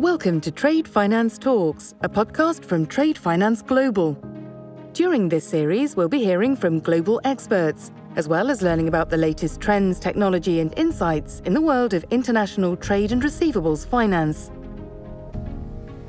Welcome to Trade Finance Talks, a podcast from Trade Finance Global. During this series, we'll be hearing from global experts, as well as learning about the latest trends, technology, and insights in the world of international trade and receivables finance.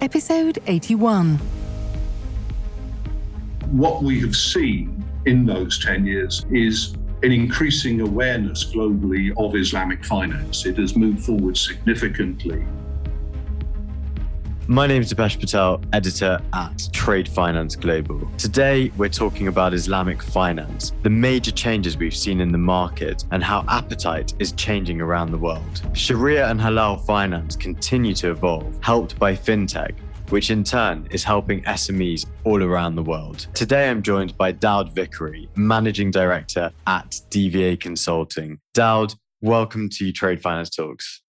Episode 81. What we have seen in those 10 years is an increasing awareness globally of Islamic finance. It has moved forward significantly. My name is Dipesh Patel, editor at Trade Finance Global. Today, we're talking about Islamic finance, the major changes we've seen in the market, and how appetite is changing around the world. Sharia and halal finance continue to evolve, helped by fintech, which in turn is helping SMEs all around the world. Today, I'm joined by Daud Vickery, Managing Director at DVA Consulting. Daud, welcome to Trade Finance Talks.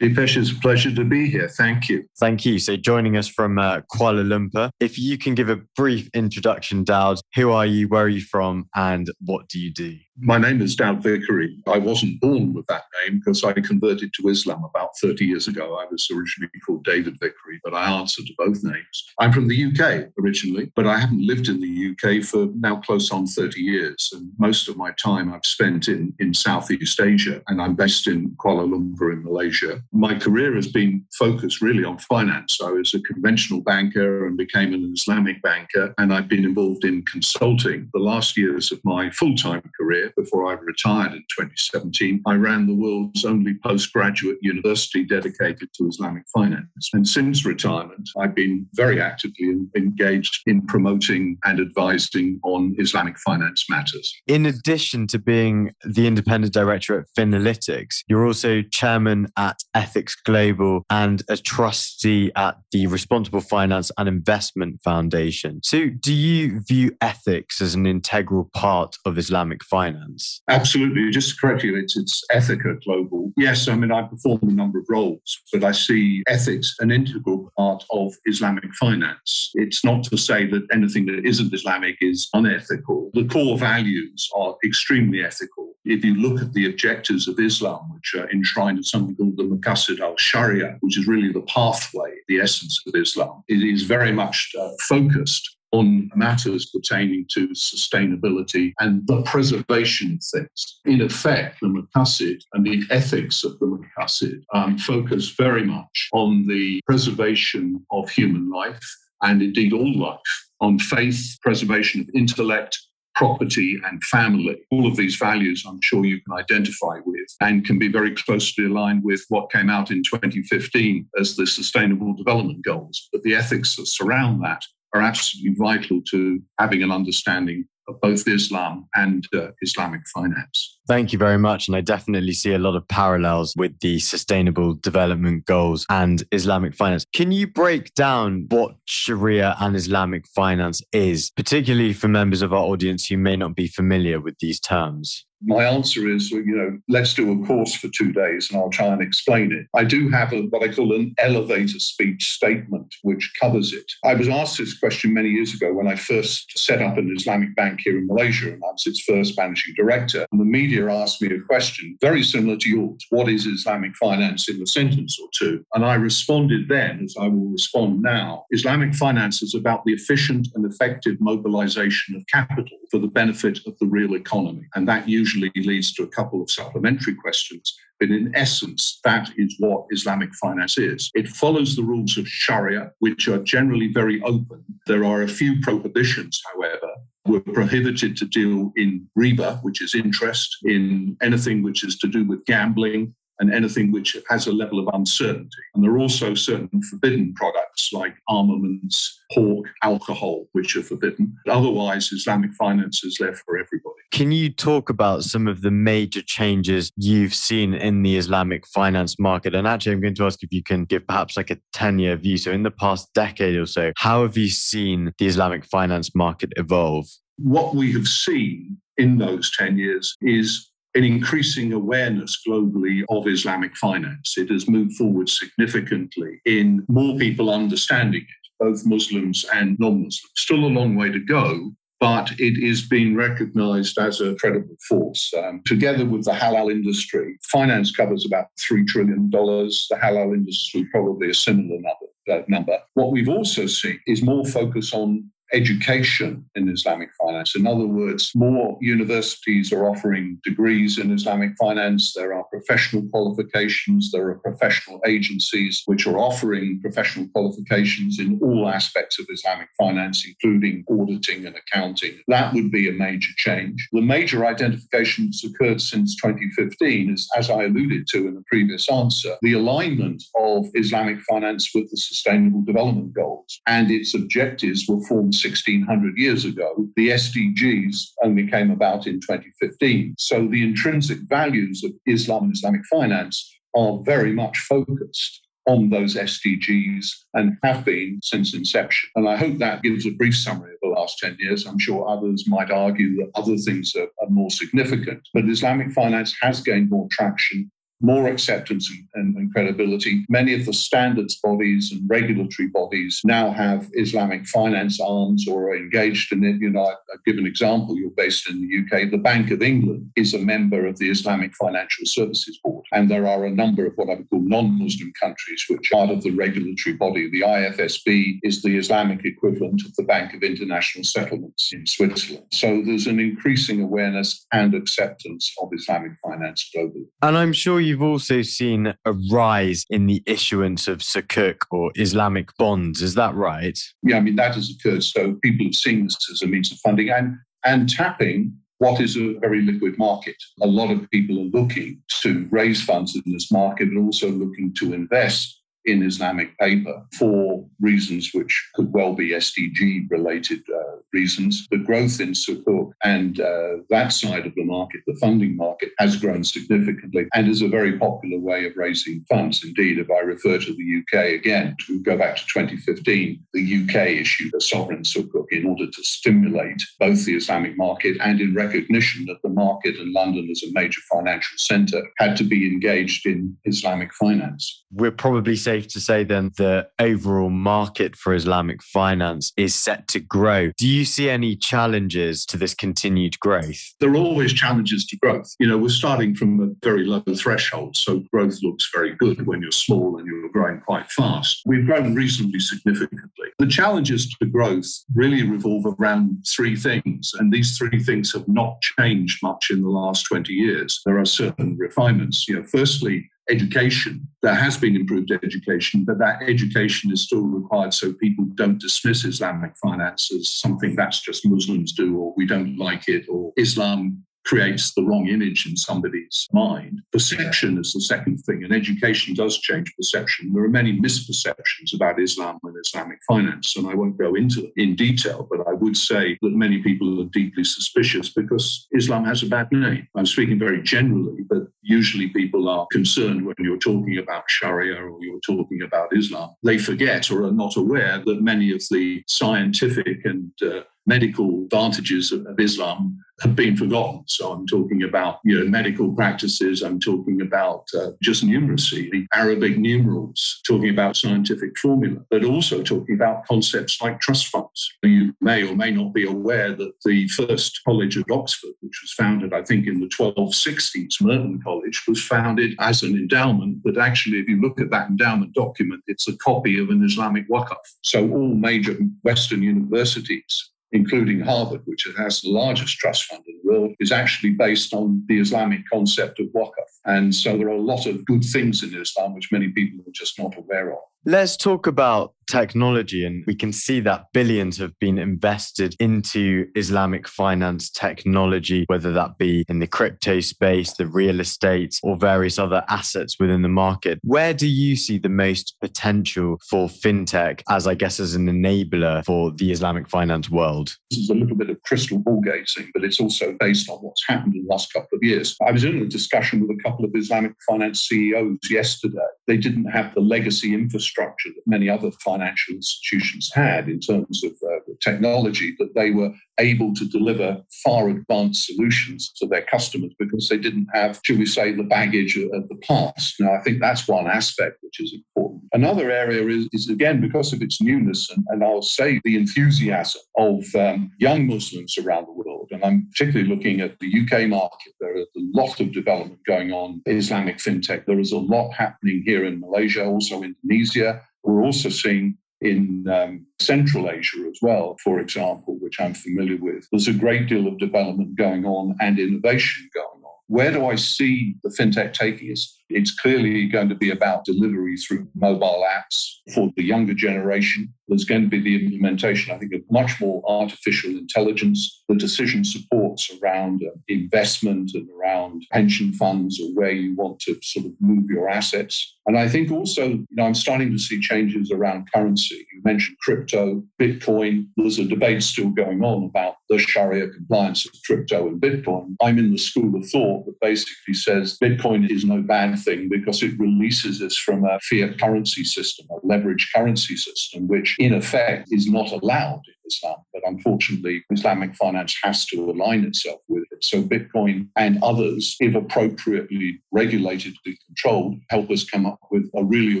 Dipesh, it's a pleasure to be here. Thank you. Thank you. So, joining us from uh, Kuala Lumpur, if you can give a brief introduction, Daud, who are you, where are you from, and what do you do? My name is Daud Vickery. I wasn't born with that name because I converted to Islam about 30 years ago. I was originally called David Vickery, but I answer to both names. I'm from the UK originally, but I haven't lived in the UK for now close on 30 years. And most of my time I've spent in, in Southeast Asia, and I'm based in Kuala Lumpur in Malaysia. My career has been focused really on finance. I was a conventional banker and became an Islamic banker, and I've been involved in consulting. The last years of my full time career before I retired in 2017, I ran the world's only postgraduate university dedicated to Islamic finance. And since retirement, I've been very actively engaged in promoting and advising on Islamic finance matters. In addition to being the independent director at Finalytics, you're also chairman at Ethics Global and a trustee at the Responsible Finance and Investment Foundation. So, do you view ethics as an integral part of Islamic finance? Finance? Absolutely. Just to correct you, it's, it's Ethica Global. Yes, I mean, I perform a number of roles, but I see ethics an integral part of Islamic finance. It's not to say that anything that isn't Islamic is unethical. The core values are extremely ethical. If you look at the objectives of Islam, which are enshrined in something called the Maqasid al Sharia, which is really the pathway, the essence of Islam, it is very much uh, focused on matters pertaining to sustainability and the preservation of things. In effect, the Maqasid and the ethics of the Maqasid um, focus very much on the preservation of human life and indeed all life, on faith, preservation of intellect, property and family. All of these values I'm sure you can identify with and can be very closely aligned with what came out in 2015 as the Sustainable Development Goals. But the ethics that surround that are absolutely vital to having an understanding of both Islam and uh, Islamic finance. Thank you very much. And I definitely see a lot of parallels with the sustainable development goals and Islamic finance. Can you break down what Sharia and Islamic finance is, particularly for members of our audience who may not be familiar with these terms? my answer is, you know, let's do a course for two days and I'll try and explain it. I do have a, what I call an elevator speech statement which covers it. I was asked this question many years ago when I first set up an Islamic bank here in Malaysia and I was its first managing director. And the media asked me a question very similar to yours What is Islamic finance in a sentence or two? And I responded then, as I will respond now Islamic finance is about the efficient and effective mobilization of capital for the benefit of the real economy. And that usually leads to a couple of supplementary questions. But in essence, that is what Islamic finance is. It follows the rules of Sharia, which are generally very open. There are a few prohibitions, however. We're prohibited to deal in riba, which is interest, in anything which is to do with gambling, and anything which has a level of uncertainty. And there are also certain forbidden products like armaments, pork, alcohol, which are forbidden. Otherwise, Islamic finance is there for everybody. Can you talk about some of the major changes you've seen in the Islamic finance market? And actually, I'm going to ask if you can give perhaps like a 10 year view. So, in the past decade or so, how have you seen the Islamic finance market evolve? What we have seen in those 10 years is an increasing awareness globally of Islamic finance. It has moved forward significantly in more people understanding it, both Muslims and non Muslims. Still a long way to go, but it is being recognized as a credible force. Um, together with the halal industry, finance covers about $3 trillion. The halal industry, probably a similar number. Uh, number. What we've also seen is more focus on education in Islamic finance. In other words, more universities are offering degrees in Islamic finance. There are professional qualifications. There are professional agencies which are offering professional qualifications in all aspects of Islamic finance, including auditing and accounting. That would be a major change. The major identification that's occurred since 2015 is, as I alluded to in the previous answer, the alignment of Islamic finance with the Sustainable Development Goals and its objectives were formed 1600 years ago. The SDGs only came about in 2015. So the intrinsic values of Islam and Islamic finance are very much focused on those SDGs and have been since inception. And I hope that gives a brief summary of the last 10 years. I'm sure others might argue that other things are, are more significant, but Islamic finance has gained more traction more acceptance and, and, credibility. Many of the standards bodies and regulatory bodies now have Islamic finance arms or are engaged in it. You know, I, I give an example. You're based in the UK. The Bank of England is a member of the Islamic Financial Services Board, and there are a number of what I would call non-Muslim countries which are part of the regulatory body. The IFSB is the Islamic equivalent of the Bank of International Settlements in Switzerland. So there's an increasing awareness and acceptance of Islamic finance globally. And I'm sure you've also seen a rise in the issuance of sukuk or Islamic bonds. Is that right? Yeah, I mean, that has occurred. So people have seen this as a means of funding and, and tapping what is a very liquid market. A lot of people are looking to raise funds in this market and also looking to invest in Islamic paper for reasons which could well be SDG related uh, reasons. The growth in Sukuk and uh, that side of the market, the funding market, has grown significantly and is a very popular way of raising funds. Indeed, if I refer to the UK again, to go back to 2015, the UK issued a sovereign Sukuk in order to stimulate both the Islamic market and in recognition that the market in London as a major financial centre had to be engaged in Islamic finance. We're probably saying safe to say then the overall market for Islamic finance is set to grow. Do you see any challenges to this continued growth? There are always challenges to growth. You know, we're starting from a very low threshold, so growth looks very good when you're small and you're growing quite fast. We've grown reasonably significantly. The challenges to growth really revolve around three things, and these three things have not changed much in the last 20 years. There are certain refinements. You know, firstly, education. There has been improved education, but that education is still required so people don't dismiss Islamic finance as something that's just Muslims do, or we don't like it, or Islam creates the wrong image in somebody's mind. Perception is the second thing, and education does change perception. There are many misperceptions about Islam and Islamic finance, and I won't go into them in detail, but I would say that many people are deeply suspicious because Islam has a bad name. I'm speaking very generally, but usually people are concerned when you're talking about Sharia or you're talking about Islam. They forget or are not aware that many of the scientific and uh, medical advantages of, of, Islam have been forgotten. So I'm talking about you know medical practices. I'm talking about uh, just numeracy, the Arabic numerals, talking about scientific formula, but also talking about concepts like trust funds. You may or may not be aware that the first college at Oxford, which was founded, I think, in the 1260s, Merton College, was founded as an endowment. But actually, if you look at that endowment document, it's a copy of an Islamic waqf. So all major Western universities including Harvard, which has the largest trust fund in the world, is actually based on the Islamic concept of waqf. And so there are a lot of good things in Islam which many people are just not aware of. Let's talk about technology. And we can see that billions have been invested into Islamic finance technology, whether that be in the crypto space, the real estate, or various other assets within the market. Where do you see the most potential for fintech as, I guess, as an enabler for the Islamic finance world? This is a little bit of crystal ball gazing, but it's also based on what's happened in the last couple of years. I was in a discussion with a couple of Islamic finance CEOs yesterday. They didn't have the legacy infrastructure that many other financial institutions had in terms of uh, technology that they were able to deliver far advanced solutions to their customers because they didn't have, should we say, the baggage of the past. Now, I think that's one aspect which is important. Another area is, is again, because of its newness, and, and I'll say the enthusiasm of um, young Muslims around the world. And I'm particularly looking at the UK market. There is a lot of development going on Islamic fintech. There is a lot happening here in Malaysia, also Indonesia. We're also seeing in um, Central Asia as well, for example, which I'm familiar with. There's a great deal of development going on and innovation going on. Where do I see the fintech taking us? It's clearly going to be about delivery through mobile apps for the younger generation. There's going to be the implementation, I think, of much more artificial intelligence, the decision supports around uh, investment and around pension funds or where you want to sort of move your assets. And I think also, you know, I'm starting to see changes around currency. Mentioned crypto, Bitcoin. There's a debate still going on about the Sharia compliance of crypto and Bitcoin. I'm in the school of thought that basically says Bitcoin is no bad thing because it releases us from a fiat currency system, a leverage currency system, which in effect is not allowed Islam. But unfortunately, Islamic finance has to align itself with it. So Bitcoin and others, if appropriately regulated and controlled, help us come up with a really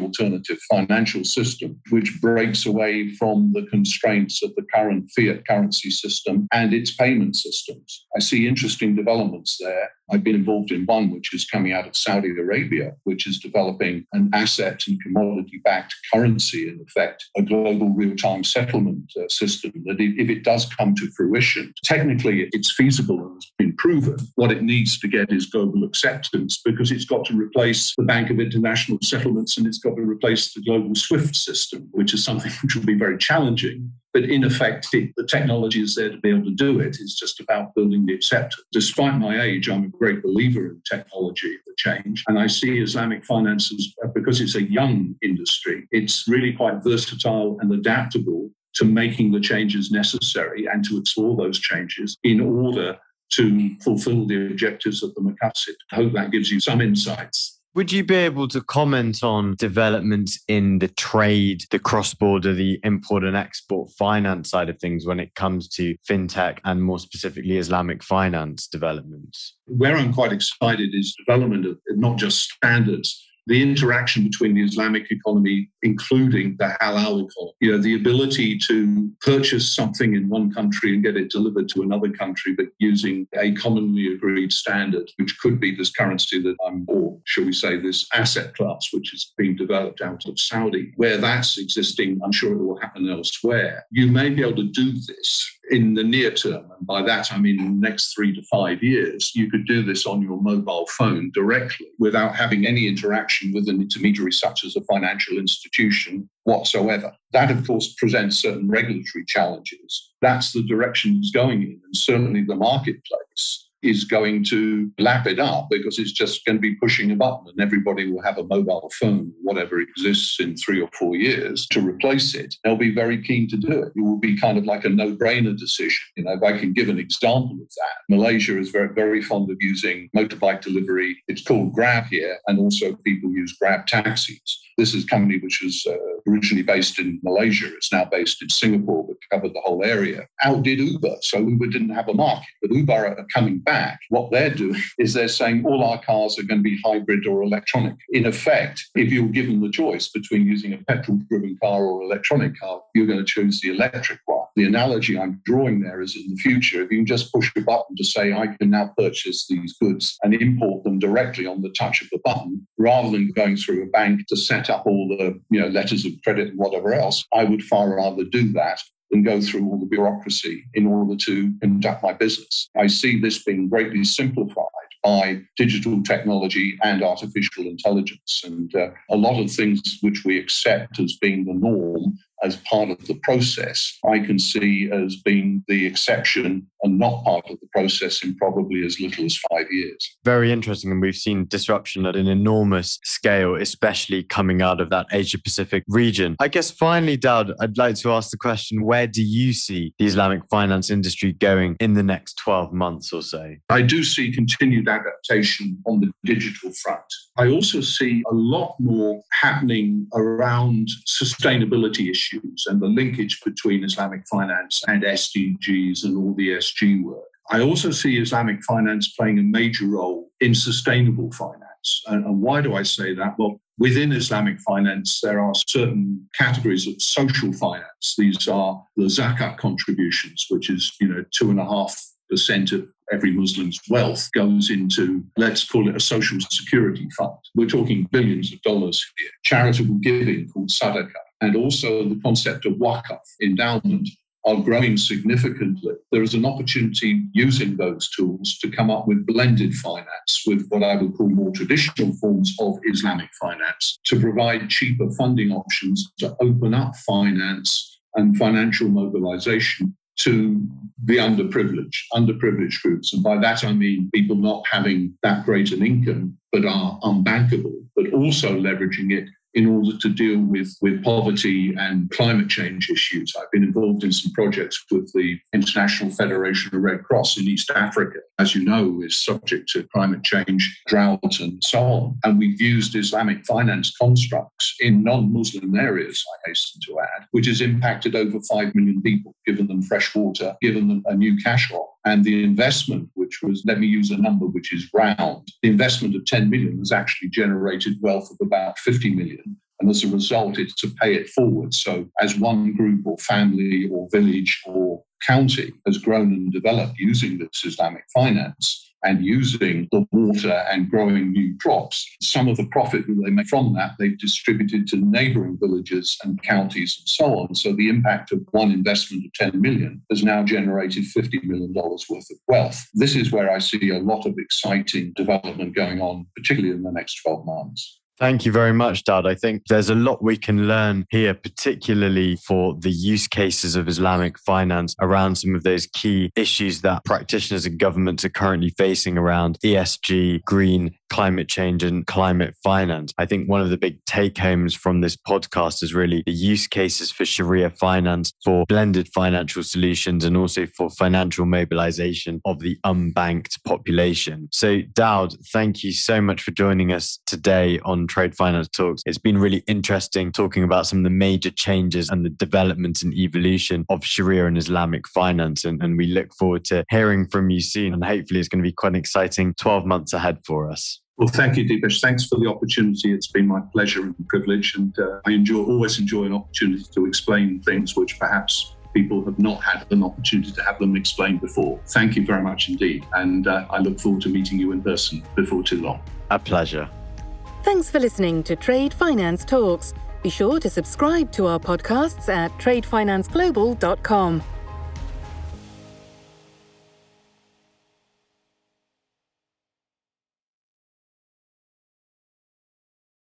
alternative financial system which breaks away from the constraints of the current fiat currency system and its payment systems. I see interesting developments there. I've been involved in one which is coming out of Saudi Arabia, which is developing an asset and commodity backed currency, in effect, a global real time settlement uh, system that if it does come to fruition, technically it's feasible and has been proven. What it needs to get is global acceptance because it's got to replace the Bank of International Settlements and it's got to replace the global SWIFT system, which is something which will be very challenging. But in effect, it, the technology is there to be able to do it. It's just about building the acceptance. Despite my age, I'm a great believer in technology, the change. And I see Islamic finances, because it's a young industry, it's really quite versatile and adaptable to making the changes necessary and to explore those changes in order to fulfill the objectives of the Maqasid. I hope that gives you some insights. Would you be able to comment on developments in the trade, the cross border, the import and export finance side of things when it comes to fintech and more specifically Islamic finance developments? Where I'm quite excited is development of not just standards the interaction between the Islamic economy, including the halal economy, you know, the ability to purchase something in one country and get it delivered to another country, but using a commonly agreed standard, which could be this currency that I'm, or shall we say, this asset class, which is being developed out of Saudi, where that's existing, I'm sure it will happen elsewhere. You may be able to do this in the near term, and by that I mean the next three to five years, you could do this on your mobile phone directly without having any interaction with an intermediary such as a financial institution whatsoever. That, of course, presents certain regulatory challenges. That's the direction it's going in, and certainly the marketplace is going to lap it up because it's just going to be pushing a button and everybody will have a mobile phone, whatever exists in three or four years to replace it. They'll be very keen to do it. It will be kind of like a no brainer decision. You know, if I can give an example of that, Malaysia is very, very fond of using motorbike delivery. It's called Grab here, and also people use Grab taxis. This is a company which was uh, originally based in Malaysia. It's now based in Singapore, but covered the whole area. Outdid Uber. So Uber didn't have a market, but Uber are coming back. What they're doing is they're saying all our cars are going to be hybrid or electronic. In effect, if you're given the choice between using a petrol driven car or electronic car, you're going to choose the electric one. The analogy I'm drawing there is in the future, if you can just push a button to say, I can now purchase these goods and import them directly on the touch of the button, rather than going through a bank to set up all the you know, letters of credit and whatever else, I would far rather do that than go through all the bureaucracy in order to conduct my business. I see this being greatly simplified by digital technology and artificial intelligence. And uh, a lot of things which we accept as being the norm as part of the process, I can see as being the exception and not part of the process in probably as little as five years. Very interesting. And we've seen disruption at an enormous scale, especially coming out of that Asia Pacific region. I guess finally, Daud, I'd like to ask the question where do you see the Islamic finance industry going in the next 12 months or so? I do see continued adaptation on the digital front. I also see a lot more happening around sustainability issues issues and the linkage between Islamic finance and SDGs and all the SG work. I also see Islamic finance playing a major role in sustainable finance. And, and, why do I say that? Well, within Islamic finance, there are certain categories of social finance. These are the zakat contributions, which is, you know, two and a half percent of every Muslim's wealth goes into, let's call it a social security fund. We're talking billions of dollars here. Charitable giving called sadaqah, and also the concept of wakaf endowment, are growing significantly. There is an opportunity using those tools to come up with blended finance with what I would call more traditional forms of Islamic finance to provide cheaper funding options to open up finance and financial mobilization to the underprivileged, underprivileged groups. And by that I mean people not having that great an income but are unbankable, but also leveraging it in order to deal with, with poverty and climate change issues. I've been involved in some projects with the International Federation of Red Cross in East Africa, as you know, is subject to climate change, drought, and so on. And we've used Islamic finance constructs in non Muslim areas, I hasten to add, which has impacted over 5 million people, given them fresh water, given them a new cash crop. And the investment, which was, let me use a number which is round, the investment of 10 million has actually generated wealth of about 50 million. And as a result, it's to pay it forward. So, as one group or family or village or county has grown and developed using this Islamic finance, and using the water and growing new crops. Some of the profit that they make from that, they've distributed to neighboring villages and counties and so on. So the impact of one investment of 10 million has now generated $50 million worth of wealth. This is where I see a lot of exciting development going on, particularly in the next 12 months. Thank you very much, Daud. I think there's a lot we can learn here, particularly for the use cases of Islamic finance around some of those key issues that practitioners and governments are currently facing around ESG, green climate change and climate finance. I think one of the big take homes from this podcast is really the use cases for Sharia finance, for blended financial solutions, and also for financial mobilization of the unbanked population. So, Daud, thank you so much for joining us today on Trade Finance Talks. It's been really interesting talking about some of the major changes and the development and evolution of Sharia and Islamic finance. And, and we look forward to hearing from you soon. And hopefully, it's going to be quite an exciting 12 months ahead for us. Well, thank you, Dipesh. Thanks for the opportunity. It's been my pleasure and privilege, and uh, I enjoy always enjoy an opportunity to explain things which perhaps people have not had an opportunity to have them explained before. Thank you very much indeed, and uh, I look forward to meeting you in person before too long. A pleasure. Thanks for listening to Trade Finance Talks. Be sure to subscribe to our podcasts at tradefinanceglobal.com.